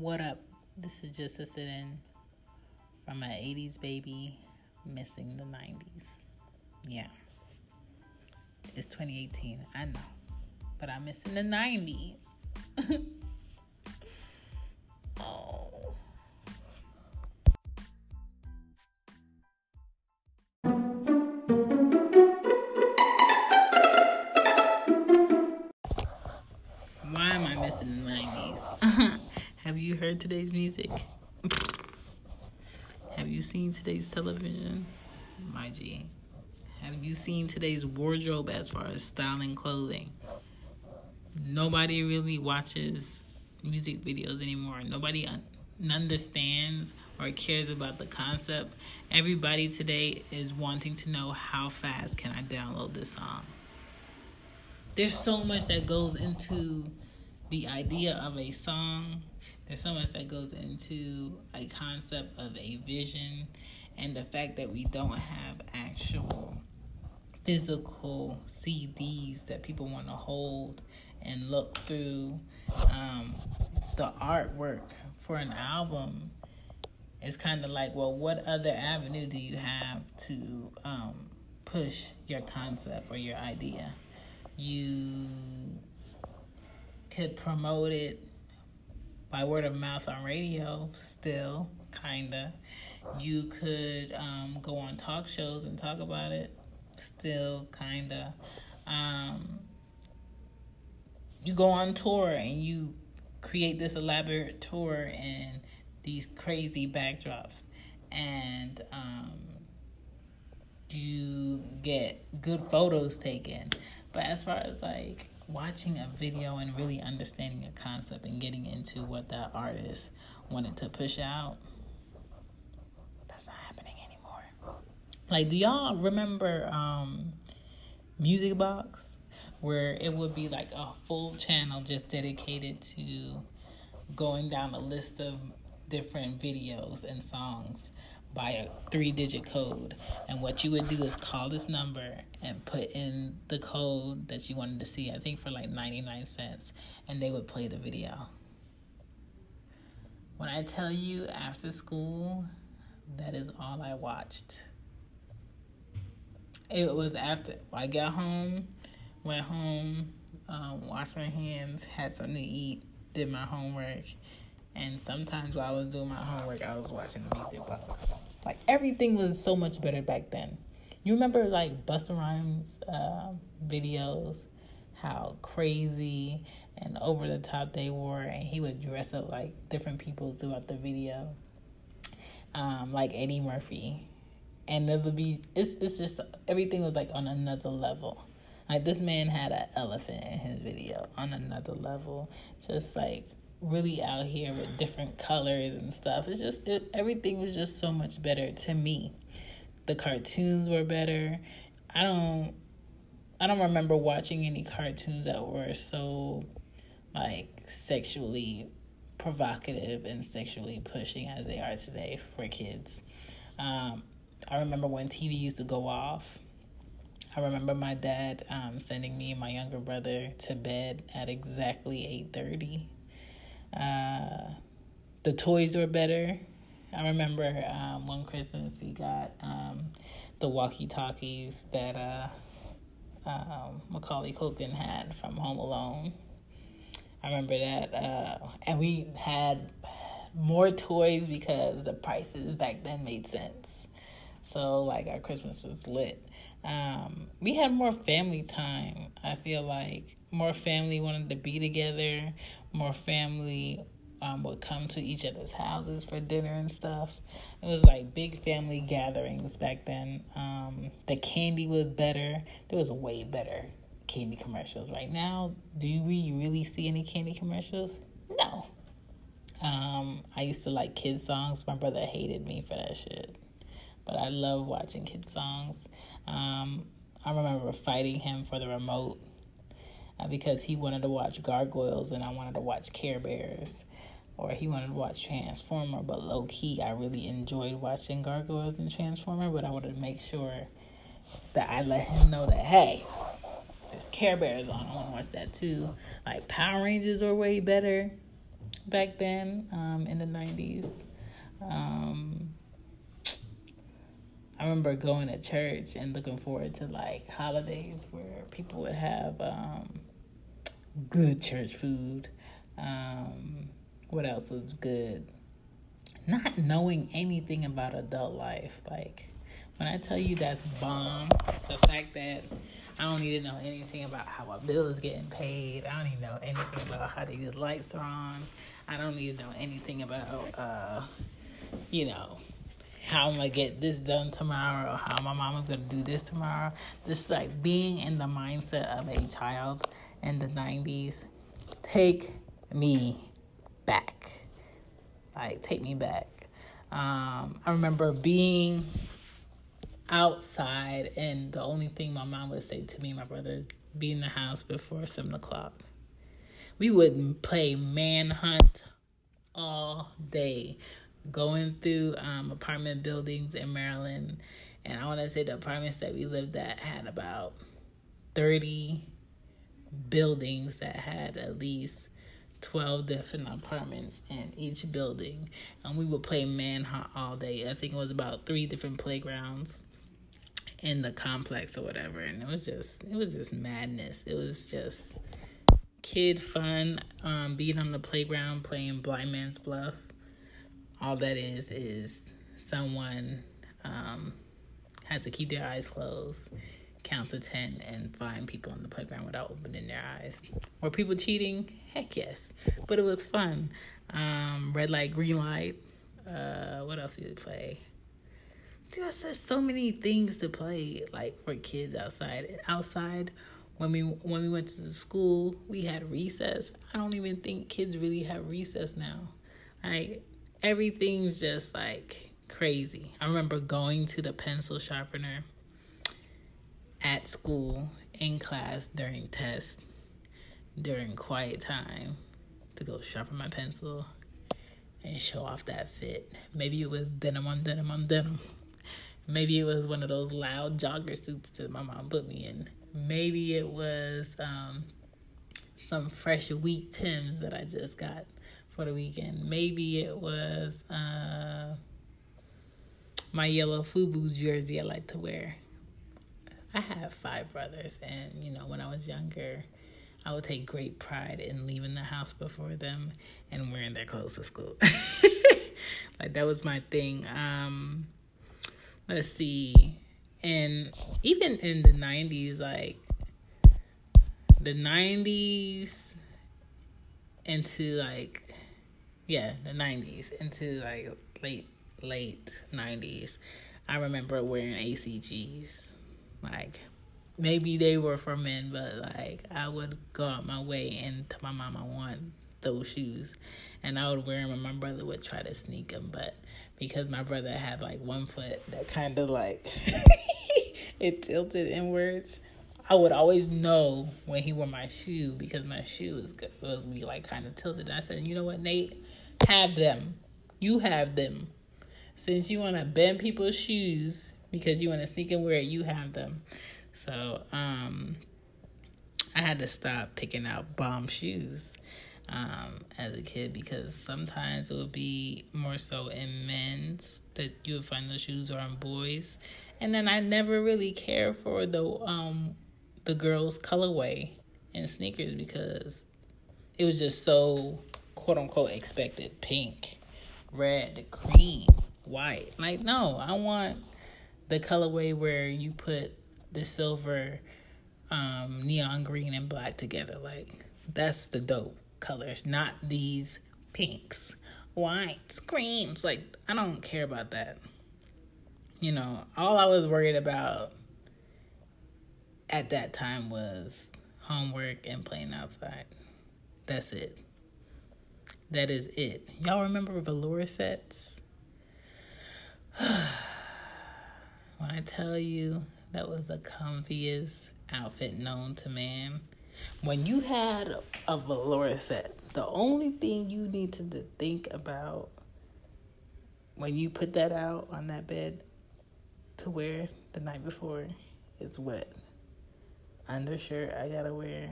What up? This is just a sit in from an 80s baby missing the 90s. Yeah. It's 2018. I know. But I'm missing the 90s. today's television? My G. Have you seen today's wardrobe as far as styling clothing? Nobody really watches music videos anymore. Nobody un- understands or cares about the concept. Everybody today is wanting to know how fast can I download this song. There's so much that goes into the idea of a song. There's so much that goes into a concept of a vision and the fact that we don't have actual physical CDs that people want to hold and look through. Um, the artwork for an album is kind of like, well, what other avenue do you have to um, push your concept or your idea? You could promote it by word of mouth on radio, still, kinda. You could um, go on talk shows and talk about it, still, kinda. Um, you go on tour and you create this elaborate tour and these crazy backdrops, and um, you get good photos taken. But as far as like watching a video and really understanding a concept and getting into what that artist wanted to push out, that's not happening anymore. Like, do y'all remember um, Music Box? Where it would be like a full channel just dedicated to going down a list of different videos and songs by a three digit code. And what you would do is call this number and put in the code that you wanted to see, I think for like 99 cents, and they would play the video. When I tell you after school, that is all I watched. It was after I got home, went home, um, washed my hands, had something to eat, did my homework, and sometimes while I was doing my homework, I was watching the music box. Like everything was so much better back then. You remember like Busta Rhymes uh, videos, how crazy and over the top they were, and he would dress up like different people throughout the video, um, like Eddie Murphy, and it would be it's it's just everything was like on another level. Like this man had an elephant in his video on another level, just like really out here with different colors and stuff. It's just it, everything was just so much better to me. The cartoons were better. I don't I don't remember watching any cartoons that were so like sexually provocative and sexually pushing as they are today for kids. Um, I remember when TV used to go off. I remember my dad um, sending me and my younger brother to bed at exactly eight thirty uh, the toys were better. I remember um, one Christmas we got um, the walkie talkies that uh, um, Macaulay Culkin had from Home Alone. I remember that. Uh, and we had more toys because the prices back then made sense. So, like, our Christmas was lit. Um, we had more family time. I feel like more family wanted to be together, more family um, would come to each other's houses for dinner and stuff. It was like big family gatherings back then. Um, the candy was better. There was way better candy commercials. Right now, do we really see any candy commercials? No. Um, I used to like kid songs. My brother hated me for that shit. But I love watching kid songs. Um, I remember fighting him for the remote uh, because he wanted to watch Gargoyles and I wanted to watch Care Bears. Or he wanted to watch Transformer, but low key, I really enjoyed watching Gargoyles and Transformer. But I wanted to make sure that I let him know that hey, there's Care Bears on. I want to watch that too. Like Power Rangers are way better. back then um, in the 90s. Um, I remember going to church and looking forward to like holidays where people would have um, good church food. Um, what else was good? Not knowing anything about adult life. Like, when I tell you that's bomb, the fact that I don't need to know anything about how a bill is getting paid. I don't to know anything about how these lights are on. I don't need to know anything about, uh, you know, how am I'm gonna get this done tomorrow how my mama's gonna do this tomorrow. Just like being in the mindset of a child in the 90s. Take me back. Like, take me back. Um, I remember being outside, and the only thing my mom would say to me my brother be in the house before seven o'clock. We would play manhunt all day, going through um, apartment buildings in Maryland. And I want to say the apartments that we lived at had about 30 buildings that had at least 12 different apartments in each building. And we would play manhunt all day. I think it was about three different playgrounds in the complex or whatever and it was just it was just madness it was just kid fun um being on the playground playing blind man's bluff all that is is someone um has to keep their eyes closed count to 10 and find people on the playground without opening their eyes were people cheating heck yes but it was fun um red light green light uh what else did we play there's just so many things to play like for kids outside. Outside, when we when we went to the school, we had recess. I don't even think kids really have recess now. Like everything's just like crazy. I remember going to the pencil sharpener at school in class during test during quiet time to go sharpen my pencil and show off that fit. Maybe it was denim on denim on denim. Maybe it was one of those loud jogger suits that my mom put me in. Maybe it was um, some fresh wheat Tims that I just got for the weekend. Maybe it was uh, my yellow FUBU jersey I like to wear. I have five brothers, and you know, when I was younger, I would take great pride in leaving the house before them and wearing their clothes to school. like that was my thing. Um, let's see and even in the 90s like the 90s into like yeah the 90s into like late late 90s i remember wearing ACGs like maybe they were for men but like i would go out my way and tell my mom i want those shoes and i would wear them and my brother would try to sneak them but because my brother had like one foot that kind of like it tilted inwards. I would always know when he wore my shoe because my shoe was good, would be like kind of tilted. And I said, you know what, Nate, have them. You have them. Since you want to bend people's shoes because you want to sneak and wear it, you have them. So um, I had to stop picking out bomb shoes um, as a kid because sometimes it would be more so in men's that you would find the shoes or on boys, and then I never really cared for the um the girls' colorway and sneakers because it was just so quote unquote expected pink, red, cream, white. Like no, I want the colorway where you put the silver, um, neon green and black together. Like that's the dope colors, not these pinks, whites, creams. Like, I don't care about that. You know, all I was worried about at that time was homework and playing outside. That's it. That is it. Y'all remember velour sets? when I tell you that was the comfiest outfit known to man, when you had a velour set, the only thing you need to think about when you put that out on that bed to wear the night before is what undershirt I gotta wear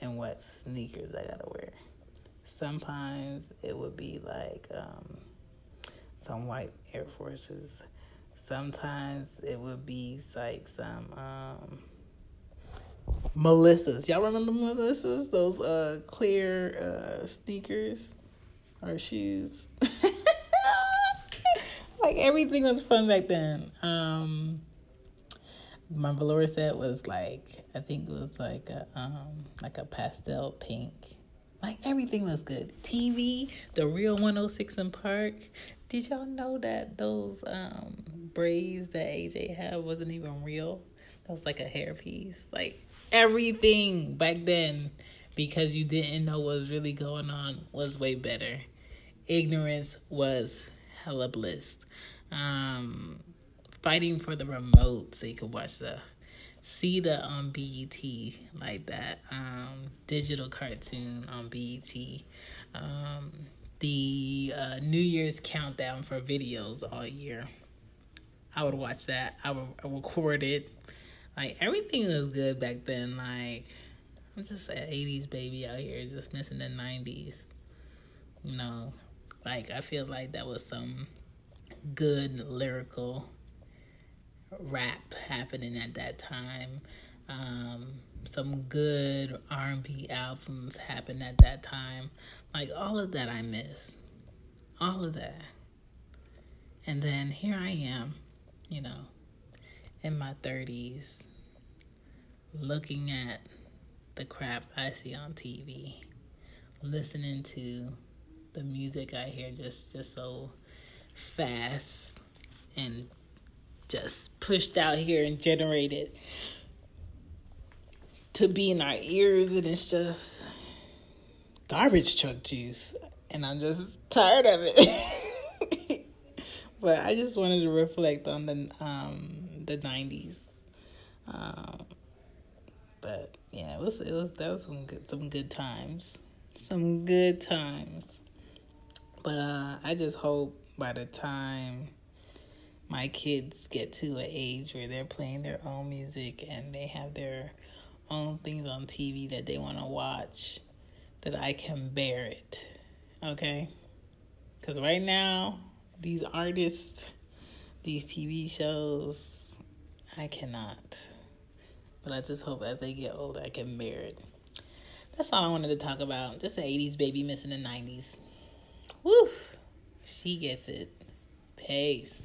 and what sneakers I gotta wear. sometimes it would be like um, some white Air Forces. Sometimes it would be like some um, Melissa's. Y'all remember Melissa's? Those uh, clear uh, sneakers or shoes. like everything was fun back then. Um, my velour set was like I think it was like a um like a pastel pink. Like everything was good. TV, the real 106 and Park. Did y'all know that those um braids that AJ had wasn't even real? That was like a hairpiece. Like everything back then because you didn't know what was really going on was way better. Ignorance was hella bliss. Um fighting for the remote so you could watch the see the on BET like that um, digital cartoon on BET. Um, the uh, New Year's countdown for videos all year. I would watch that. I would I record it. Like everything was good back then. Like I'm just an '80s baby out here, just missing the '90s. You know, like I feel like that was some good lyrical rap happening at that time. Um, some good R&B albums happened at that time. Like all of that I miss. All of that. And then here I am, you know, in my 30s looking at the crap I see on TV, listening to the music I hear just just so fast and just pushed out here and generated to be in our ears and it's just garbage truck juice and i'm just tired of it. But i just wanted to reflect on the um the 90s um but yeah it was it was that was some good some good times. Some good times. But uh i just hope by the time my kids get to an age where they're playing their own music and they have their own things on TV that they want to watch, that I can bear it. Okay? Because right now, these artists, these TV shows, I cannot. But I just hope as they get older, I can bear it. That's all I wanted to talk about. Just an 80s baby missing the 90s. Woo! She gets it. Peace.